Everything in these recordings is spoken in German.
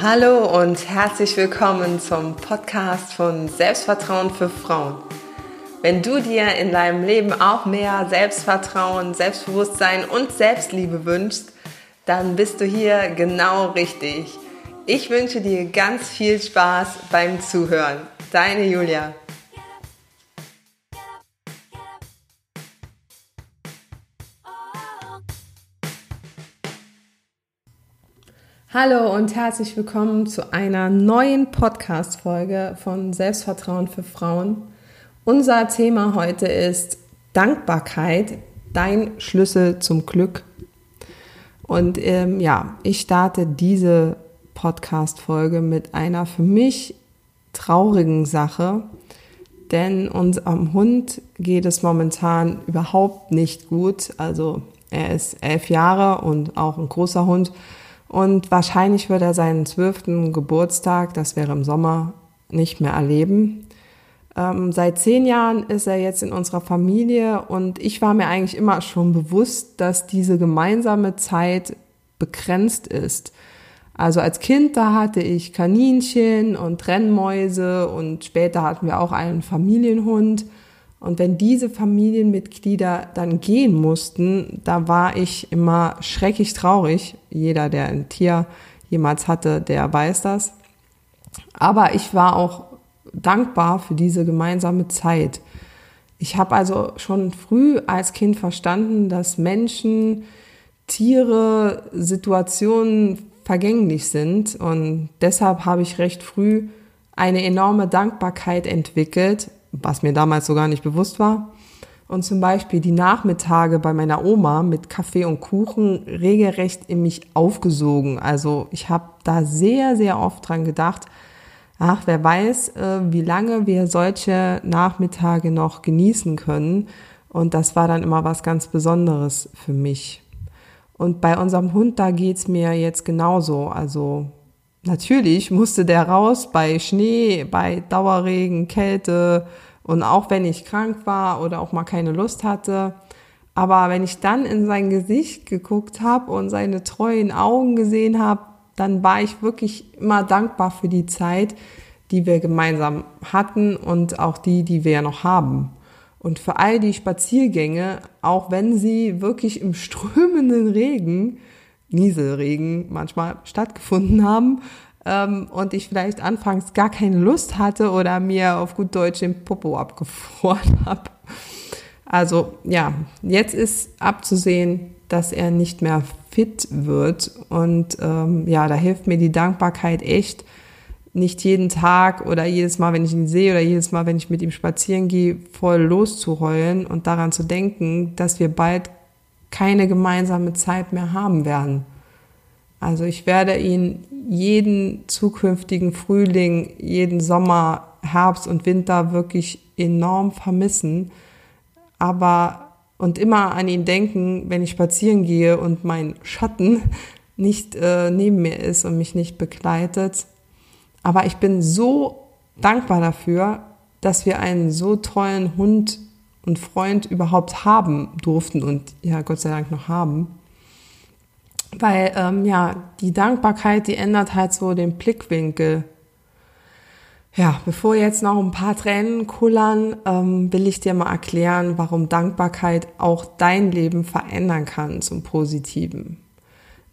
Hallo und herzlich willkommen zum Podcast von Selbstvertrauen für Frauen. Wenn du dir in deinem Leben auch mehr Selbstvertrauen, Selbstbewusstsein und Selbstliebe wünschst, dann bist du hier genau richtig. Ich wünsche dir ganz viel Spaß beim Zuhören. Deine Julia. Hallo und herzlich willkommen zu einer neuen Podcast-Folge von Selbstvertrauen für Frauen. Unser Thema heute ist Dankbarkeit, dein Schlüssel zum Glück. Und ähm, ja, ich starte diese Podcast-Folge mit einer für mich traurigen Sache, denn unserem Hund geht es momentan überhaupt nicht gut. Also er ist elf Jahre und auch ein großer Hund und wahrscheinlich wird er seinen zwölften Geburtstag, das wäre im Sommer, nicht mehr erleben. Ähm, seit zehn Jahren ist er jetzt in unserer Familie und ich war mir eigentlich immer schon bewusst, dass diese gemeinsame Zeit begrenzt ist. Also als Kind, da hatte ich Kaninchen und Rennmäuse und später hatten wir auch einen Familienhund. Und wenn diese Familienmitglieder dann gehen mussten, da war ich immer schrecklich traurig. Jeder, der ein Tier jemals hatte, der weiß das. Aber ich war auch dankbar für diese gemeinsame Zeit. Ich habe also schon früh als Kind verstanden, dass Menschen, Tiere, Situationen vergänglich sind. Und deshalb habe ich recht früh eine enorme Dankbarkeit entwickelt was mir damals so gar nicht bewusst war. Und zum Beispiel die Nachmittage bei meiner Oma mit Kaffee und Kuchen regelrecht in mich aufgesogen. Also ich habe da sehr, sehr oft dran gedacht, ach, wer weiß, äh, wie lange wir solche Nachmittage noch genießen können. Und das war dann immer was ganz Besonderes für mich. Und bei unserem Hund, da geht's mir jetzt genauso. Also natürlich musste der raus bei Schnee, bei Dauerregen, Kälte und auch wenn ich krank war oder auch mal keine Lust hatte. Aber wenn ich dann in sein Gesicht geguckt habe und seine treuen Augen gesehen habe, dann war ich wirklich immer dankbar für die Zeit, die wir gemeinsam hatten und auch die, die wir ja noch haben. Und für all die Spaziergänge, auch wenn sie wirklich im strömenden Regen Nieselregen manchmal stattgefunden haben ähm, und ich vielleicht anfangs gar keine Lust hatte oder mir auf gut Deutsch den Popo abgefroren habe. Also ja, jetzt ist abzusehen, dass er nicht mehr fit wird und ähm, ja, da hilft mir die Dankbarkeit echt, nicht jeden Tag oder jedes Mal, wenn ich ihn sehe oder jedes Mal, wenn ich mit ihm spazieren gehe, voll loszuheulen und daran zu denken, dass wir bald keine gemeinsame Zeit mehr haben werden. Also ich werde ihn jeden zukünftigen Frühling, jeden Sommer, Herbst und Winter wirklich enorm vermissen. Aber und immer an ihn denken, wenn ich spazieren gehe und mein Schatten nicht äh, neben mir ist und mich nicht begleitet. Aber ich bin so dankbar dafür, dass wir einen so tollen Hund und Freund überhaupt haben durften und ja, Gott sei Dank noch haben. Weil ähm, ja, die Dankbarkeit, die ändert halt so den Blickwinkel. Ja, bevor jetzt noch ein paar Tränen kullern, ähm, will ich dir mal erklären, warum Dankbarkeit auch dein Leben verändern kann zum Positiven.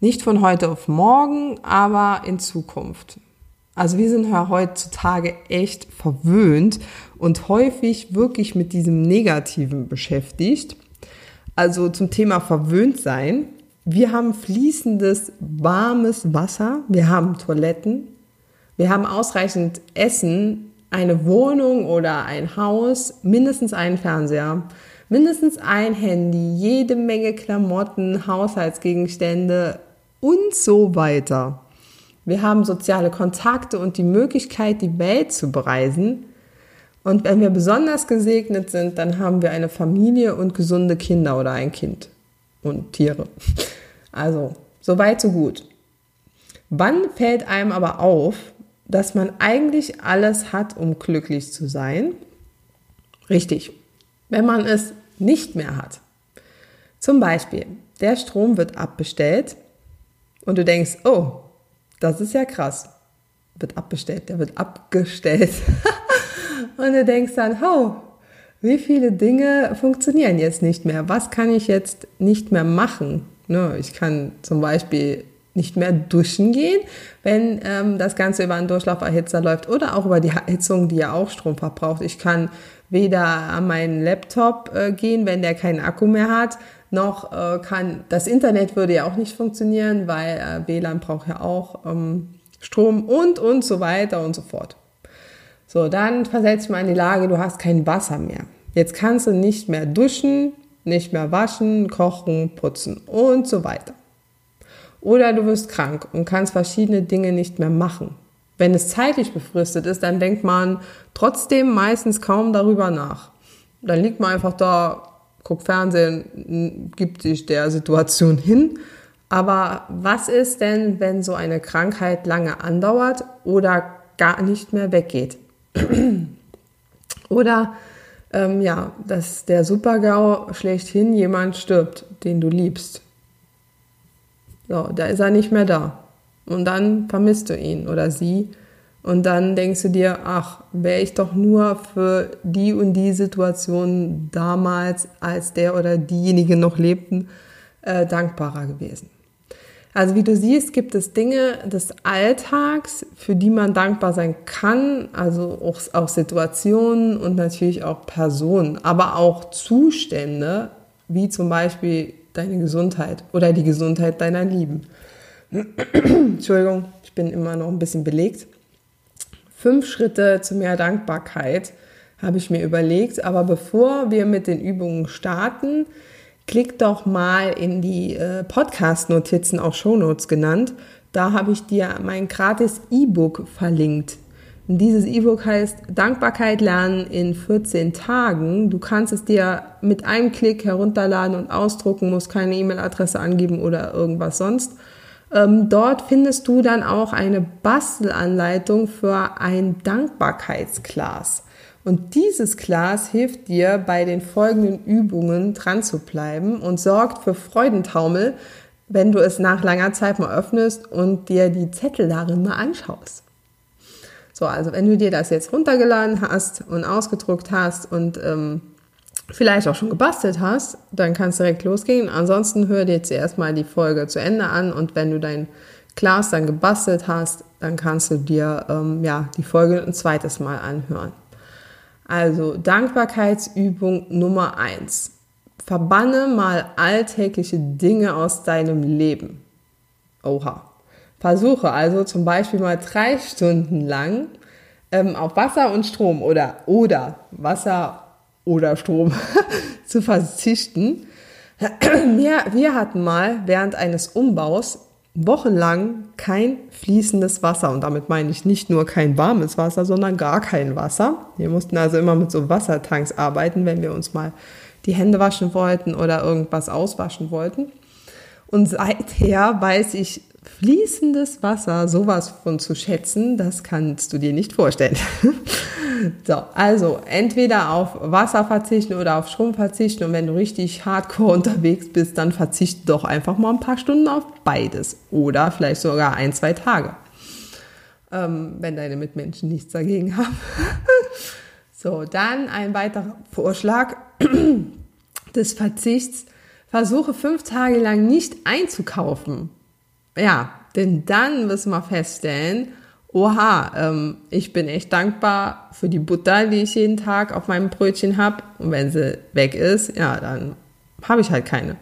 Nicht von heute auf morgen, aber in Zukunft. Also wir sind ja heutzutage echt verwöhnt und häufig wirklich mit diesem Negativen beschäftigt. Also zum Thema verwöhnt sein. Wir haben fließendes, warmes Wasser, wir haben Toiletten, wir haben ausreichend Essen, eine Wohnung oder ein Haus, mindestens einen Fernseher, mindestens ein Handy, jede Menge Klamotten, Haushaltsgegenstände und so weiter. Wir haben soziale Kontakte und die Möglichkeit, die Welt zu bereisen. Und wenn wir besonders gesegnet sind, dann haben wir eine Familie und gesunde Kinder oder ein Kind und Tiere. Also, so weit, so gut. Wann fällt einem aber auf, dass man eigentlich alles hat, um glücklich zu sein? Richtig, wenn man es nicht mehr hat. Zum Beispiel, der Strom wird abbestellt und du denkst, oh, Das ist ja krass. Wird abbestellt, der wird abgestellt. und du denkst dann, oh, wie viele Dinge funktionieren jetzt nicht mehr? Was kann ich jetzt nicht mehr machen? Ne, ich kann zum Beispiel nicht mehr duschen gehen, wenn ähm, das Ganze über einen Durchlauferhitzer läuft oder auch über die Heizung, die ja auch Strom verbraucht. Ich kann weder an meinen Laptop äh, gehen, wenn der keinen Akku mehr hat, noch äh, kann das Internet würde ja auch nicht funktionieren, weil äh, WLAN braucht ja auch ähm, Strom und und so weiter und so fort. So, dann versetzt man in die Lage, du hast kein Wasser mehr. Jetzt kannst du nicht mehr duschen, nicht mehr waschen, kochen, putzen und so weiter. Oder du wirst krank und kannst verschiedene Dinge nicht mehr machen. Wenn es zeitlich befristet ist, dann denkt man trotzdem meistens kaum darüber nach. Dann liegt man einfach da, guckt Fernsehen, gibt sich der Situation hin. Aber was ist denn, wenn so eine Krankheit lange andauert oder gar nicht mehr weggeht? oder ähm, ja, dass der Supergau schlechthin jemand stirbt, den du liebst. So, da ist er nicht mehr da. Und dann vermisst du ihn oder sie. Und dann denkst du dir, ach, wäre ich doch nur für die und die Situation damals, als der oder diejenige noch lebten, äh, dankbarer gewesen. Also wie du siehst, gibt es Dinge des Alltags, für die man dankbar sein kann, also auch, auch Situationen und natürlich auch Personen, aber auch Zustände, wie zum Beispiel deine Gesundheit oder die Gesundheit deiner Lieben. Entschuldigung, ich bin immer noch ein bisschen belegt. Fünf Schritte zu mehr Dankbarkeit habe ich mir überlegt. Aber bevor wir mit den Übungen starten, klick doch mal in die äh, Podcast-Notizen, auch Shownotes genannt. Da habe ich dir mein gratis E-Book verlinkt. Und dieses E-Book heißt Dankbarkeit lernen in 14 Tagen. Du kannst es dir mit einem Klick herunterladen und ausdrucken, musst keine E-Mail-Adresse angeben oder irgendwas sonst. Ähm, dort findest du dann auch eine Bastelanleitung für ein Dankbarkeitsglas. Und dieses Glas hilft dir bei den folgenden Übungen dran zu bleiben und sorgt für Freudentaumel, wenn du es nach langer Zeit mal öffnest und dir die Zettel darin mal anschaust. So, also wenn du dir das jetzt runtergeladen hast und ausgedruckt hast und ähm, vielleicht auch schon gebastelt hast, dann kannst du direkt losgehen. Ansonsten hör dir zuerst mal die Folge zu Ende an und wenn du dein Glas dann gebastelt hast, dann kannst du dir ähm, ja, die Folge ein zweites Mal anhören. Also Dankbarkeitsübung Nummer eins: Verbanne mal alltägliche Dinge aus deinem Leben. Oha. Versuche also zum Beispiel mal drei Stunden lang ähm, auf Wasser und Strom oder, oder Wasser oder Strom zu verzichten. Wir, wir hatten mal während eines Umbaus wochenlang kein fließendes Wasser. Und damit meine ich nicht nur kein warmes Wasser, sondern gar kein Wasser. Wir mussten also immer mit so Wassertanks arbeiten, wenn wir uns mal die Hände waschen wollten oder irgendwas auswaschen wollten. Und seither weiß ich fließendes Wasser sowas von zu schätzen, das kannst du dir nicht vorstellen. so, also entweder auf Wasser verzichten oder auf Strom verzichten und wenn du richtig hardcore unterwegs bist, dann verzichte doch einfach mal ein paar Stunden auf beides oder vielleicht sogar ein, zwei Tage, ähm, wenn deine Mitmenschen nichts dagegen haben. so, dann ein weiterer Vorschlag des Verzichts. Versuche fünf Tage lang nicht einzukaufen ja, denn dann müssen wir feststellen, oha, ähm, ich bin echt dankbar für die Butter, die ich jeden Tag auf meinem Brötchen habe. Und wenn sie weg ist, ja, dann habe ich halt keine.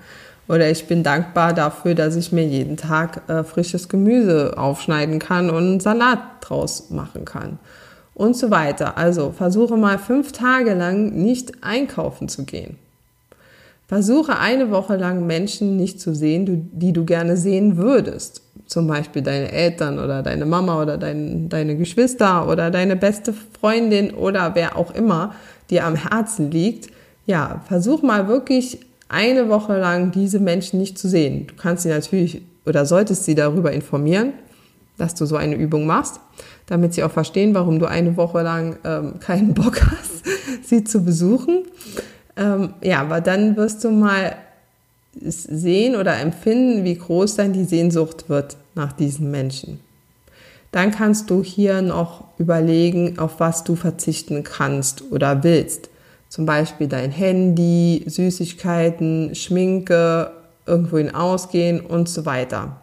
Oder ich bin dankbar dafür, dass ich mir jeden Tag äh, frisches Gemüse aufschneiden kann und einen Salat draus machen kann. Und so weiter. Also versuche mal fünf Tage lang nicht einkaufen zu gehen. Versuche eine Woche lang Menschen nicht zu sehen, die du gerne sehen würdest. Zum Beispiel deine Eltern oder deine Mama oder dein, deine Geschwister oder deine beste Freundin oder wer auch immer dir am Herzen liegt. Ja, versuch mal wirklich eine Woche lang diese Menschen nicht zu sehen. Du kannst sie natürlich oder solltest sie darüber informieren, dass du so eine Übung machst, damit sie auch verstehen, warum du eine Woche lang ähm, keinen Bock hast, sie zu besuchen. Ähm, ja, aber dann wirst du mal sehen oder empfinden, wie groß dann die Sehnsucht wird nach diesen Menschen. dann kannst du hier noch überlegen, auf was du verzichten kannst oder willst. Zum Beispiel dein Handy, Süßigkeiten, Schminke, irgendwohin ausgehen und so weiter.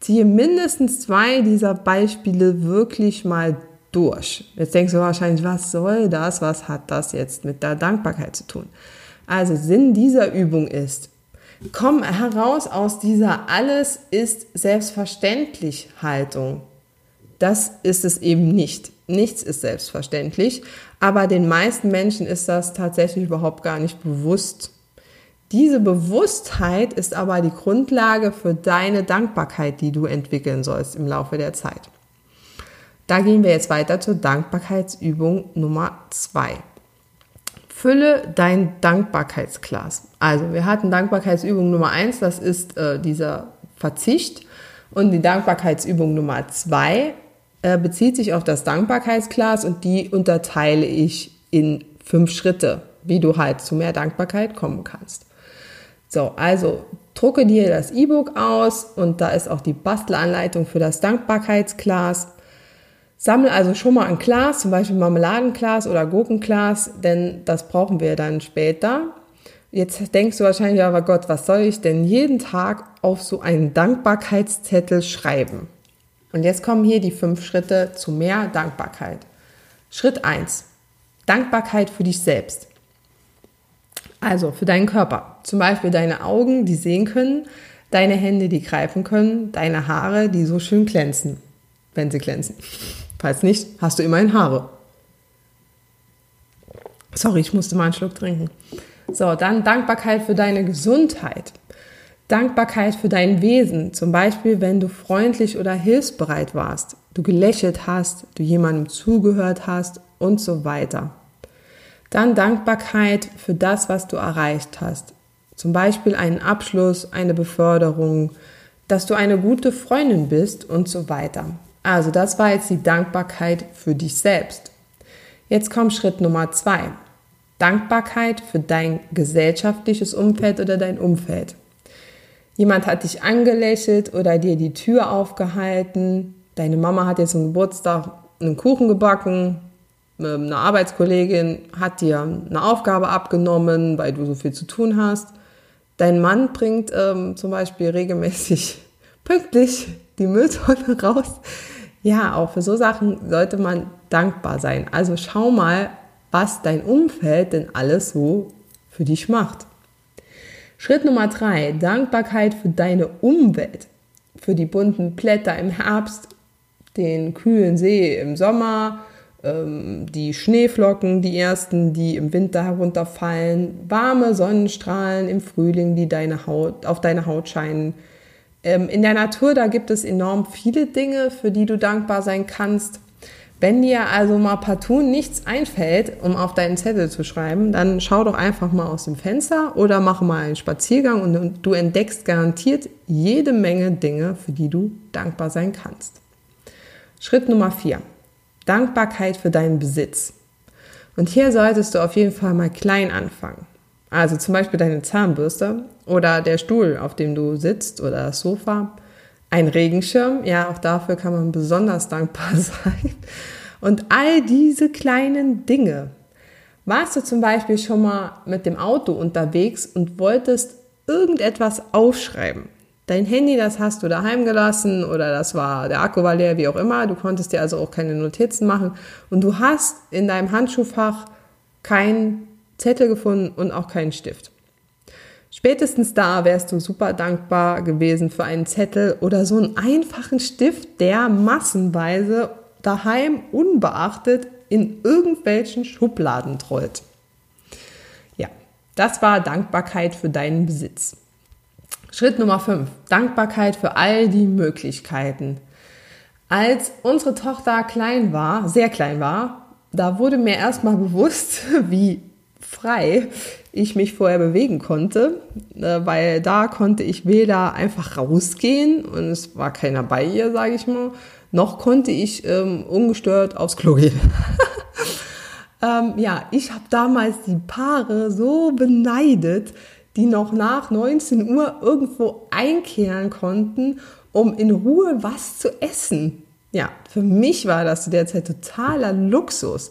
Ziehe mindestens zwei dieser Beispiele wirklich mal durch. Jetzt denkst du wahrscheinlich, was soll das? Was hat das jetzt mit der Dankbarkeit zu tun? Also Sinn dieser Übung ist, komm heraus aus dieser alles ist selbstverständlich Haltung. Das ist es eben nicht. Nichts ist selbstverständlich, aber den meisten Menschen ist das tatsächlich überhaupt gar nicht bewusst. Diese Bewusstheit ist aber die Grundlage für deine Dankbarkeit, die du entwickeln sollst im Laufe der Zeit. Da gehen wir jetzt weiter zur Dankbarkeitsübung Nummer zwei. Fülle dein Dankbarkeitsglas. Also wir hatten Dankbarkeitsübung Nummer eins, das ist äh, dieser Verzicht. Und die Dankbarkeitsübung Nummer zwei äh, bezieht sich auf das Dankbarkeitsglas und die unterteile ich in fünf Schritte, wie du halt zu mehr Dankbarkeit kommen kannst. So, also drucke dir das E-Book aus und da ist auch die Bastelanleitung für das Dankbarkeitsglas. Sammle also schon mal ein Glas, zum Beispiel Marmeladenglas oder Gurkenglas, denn das brauchen wir dann später. Jetzt denkst du wahrscheinlich, aber Gott, was soll ich denn jeden Tag auf so einen Dankbarkeitszettel schreiben? Und jetzt kommen hier die fünf Schritte zu mehr Dankbarkeit. Schritt eins: Dankbarkeit für dich selbst. Also für deinen Körper. Zum Beispiel deine Augen, die sehen können, deine Hände, die greifen können, deine Haare, die so schön glänzen, wenn sie glänzen. Falls nicht, hast du immerhin Haare. Sorry, ich musste mal einen Schluck trinken. So, dann Dankbarkeit für deine Gesundheit. Dankbarkeit für dein Wesen, zum Beispiel wenn du freundlich oder hilfsbereit warst, du gelächelt hast, du jemandem zugehört hast und so weiter. Dann Dankbarkeit für das, was du erreicht hast, zum Beispiel einen Abschluss, eine Beförderung, dass du eine gute Freundin bist und so weiter. Also das war jetzt die Dankbarkeit für dich selbst. Jetzt kommt Schritt Nummer zwei. Dankbarkeit für dein gesellschaftliches Umfeld oder dein Umfeld. Jemand hat dich angelächelt oder dir die Tür aufgehalten. Deine Mama hat jetzt zum Geburtstag einen Kuchen gebacken. Ähm, eine Arbeitskollegin hat dir eine Aufgabe abgenommen, weil du so viel zu tun hast. Dein Mann bringt ähm, zum Beispiel regelmäßig pünktlich die Mülltonne raus. Ja, auch für so Sachen sollte man dankbar sein. Also schau mal, was dein Umfeld denn alles so für dich macht. Schritt Nummer drei, Dankbarkeit für deine Umwelt, für die bunten Blätter im Herbst, den kühlen See im Sommer, ähm, die Schneeflocken, die ersten, die im Winter herunterfallen, warme Sonnenstrahlen im Frühling, die deine Haut, auf deine Haut scheinen. Ähm, in der Natur, da gibt es enorm viele Dinge, für die du dankbar sein kannst. Wenn dir also mal partout nichts einfällt, um auf deinen Zettel zu schreiben, dann schau doch einfach mal aus dem Fenster oder mach mal einen Spaziergang und du entdeckst garantiert jede Menge Dinge, für die du dankbar sein kannst. Schritt Nummer vier: Dankbarkeit für deinen Besitz. Und hier solltest du auf jeden Fall mal klein anfangen. Also zum Beispiel deine Zahnbürste oder der Stuhl, auf dem du sitzt oder das Sofa ein Regenschirm, ja, auch dafür kann man besonders dankbar sein. Und all diese kleinen Dinge. Warst du zum Beispiel schon mal mit dem Auto unterwegs und wolltest irgendetwas aufschreiben? Dein Handy, das hast du daheim gelassen oder das war, der Akku war leer, wie auch immer. Du konntest dir also auch keine Notizen machen und du hast in deinem Handschuhfach keinen Zettel gefunden und auch keinen Stift. Spätestens da wärst du super dankbar gewesen für einen Zettel oder so einen einfachen Stift, der massenweise daheim unbeachtet in irgendwelchen Schubladen trollt. Ja, das war Dankbarkeit für deinen Besitz. Schritt Nummer 5. Dankbarkeit für all die Möglichkeiten. Als unsere Tochter klein war, sehr klein war, da wurde mir erstmal bewusst, wie frei ich mich vorher bewegen konnte, äh, weil da konnte ich weder einfach rausgehen und es war keiner bei ihr, sage ich mal, noch konnte ich ähm, ungestört aufs Klo gehen. ähm, ja, ich habe damals die Paare so beneidet, die noch nach 19 Uhr irgendwo einkehren konnten, um in Ruhe was zu essen. ja, für mich war das zu der Zeit totaler Luxus.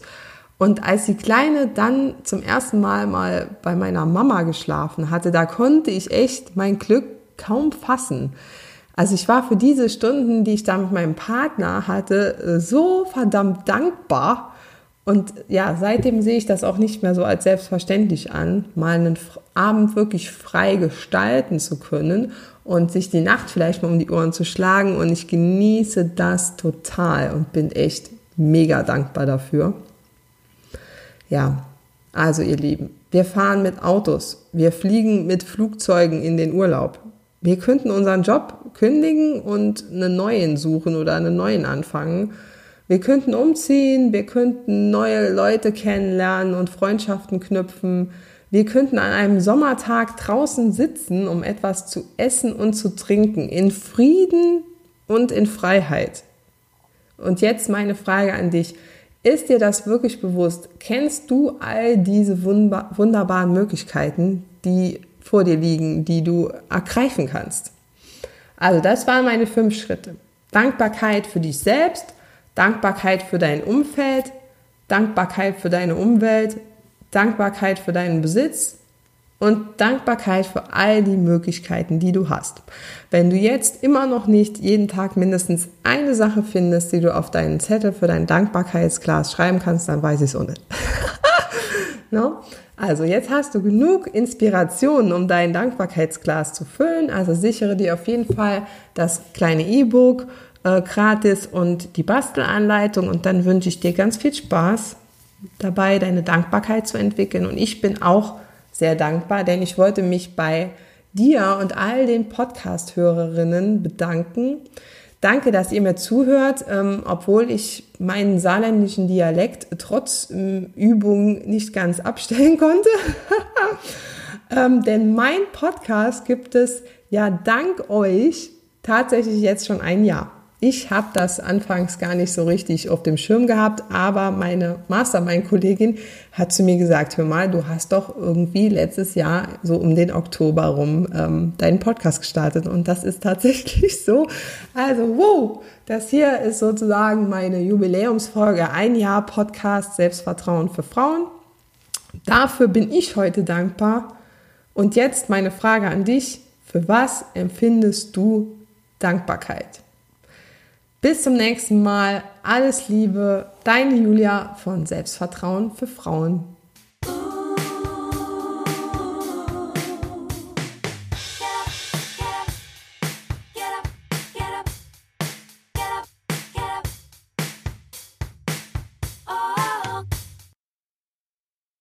Und als die Kleine dann zum ersten Mal mal bei meiner Mama geschlafen hatte, da konnte ich echt mein Glück kaum fassen. Also ich war für diese Stunden, die ich da mit meinem Partner hatte, so verdammt dankbar. Und ja, seitdem sehe ich das auch nicht mehr so als selbstverständlich an, mal einen Abend wirklich frei gestalten zu können und sich die Nacht vielleicht mal um die Ohren zu schlagen. Und ich genieße das total und bin echt mega dankbar dafür. Ja, also ihr Lieben, wir fahren mit Autos, wir fliegen mit Flugzeugen in den Urlaub. Wir könnten unseren Job kündigen und einen neuen suchen oder einen neuen anfangen. Wir könnten umziehen, wir könnten neue Leute kennenlernen und Freundschaften knüpfen. Wir könnten an einem Sommertag draußen sitzen, um etwas zu essen und zu trinken, in Frieden und in Freiheit. Und jetzt meine Frage an dich. Ist dir das wirklich bewusst? Kennst du all diese wunderbaren Möglichkeiten, die vor dir liegen, die du ergreifen kannst? Also das waren meine fünf Schritte. Dankbarkeit für dich selbst, Dankbarkeit für dein Umfeld, Dankbarkeit für deine Umwelt, Dankbarkeit für deinen Besitz und Dankbarkeit für all die Möglichkeiten, die du hast. Wenn du jetzt immer noch nicht jeden Tag mindestens eine Sache findest, die du auf deinen Zettel für dein Dankbarkeitsglas schreiben kannst, dann weiß ich es nicht. no? Also jetzt hast du genug Inspirationen, um dein Dankbarkeitsglas zu füllen. Also sichere dir auf jeden Fall das kleine E-Book äh, gratis und die Bastelanleitung und dann wünsche ich dir ganz viel Spaß dabei, deine Dankbarkeit zu entwickeln. Und ich bin auch sehr dankbar, denn ich wollte mich bei dir und all den Podcast-Hörerinnen bedanken. Danke, dass ihr mir zuhört, ähm, obwohl ich meinen saarländischen Dialekt trotz ähm, Übung nicht ganz abstellen konnte. ähm, denn mein Podcast gibt es ja dank euch tatsächlich jetzt schon ein Jahr. Ich habe das anfangs gar nicht so richtig auf dem Schirm gehabt, aber meine Mastermind-Kollegin hat zu mir gesagt, hör mal, du hast doch irgendwie letztes Jahr so um den Oktober rum ähm, deinen Podcast gestartet und das ist tatsächlich so. Also, wow, das hier ist sozusagen meine Jubiläumsfolge, ein Jahr Podcast Selbstvertrauen für Frauen. Dafür bin ich heute dankbar. Und jetzt meine Frage an dich, für was empfindest du Dankbarkeit? Bis zum nächsten Mal. Alles Liebe, deine Julia von Selbstvertrauen für Frauen.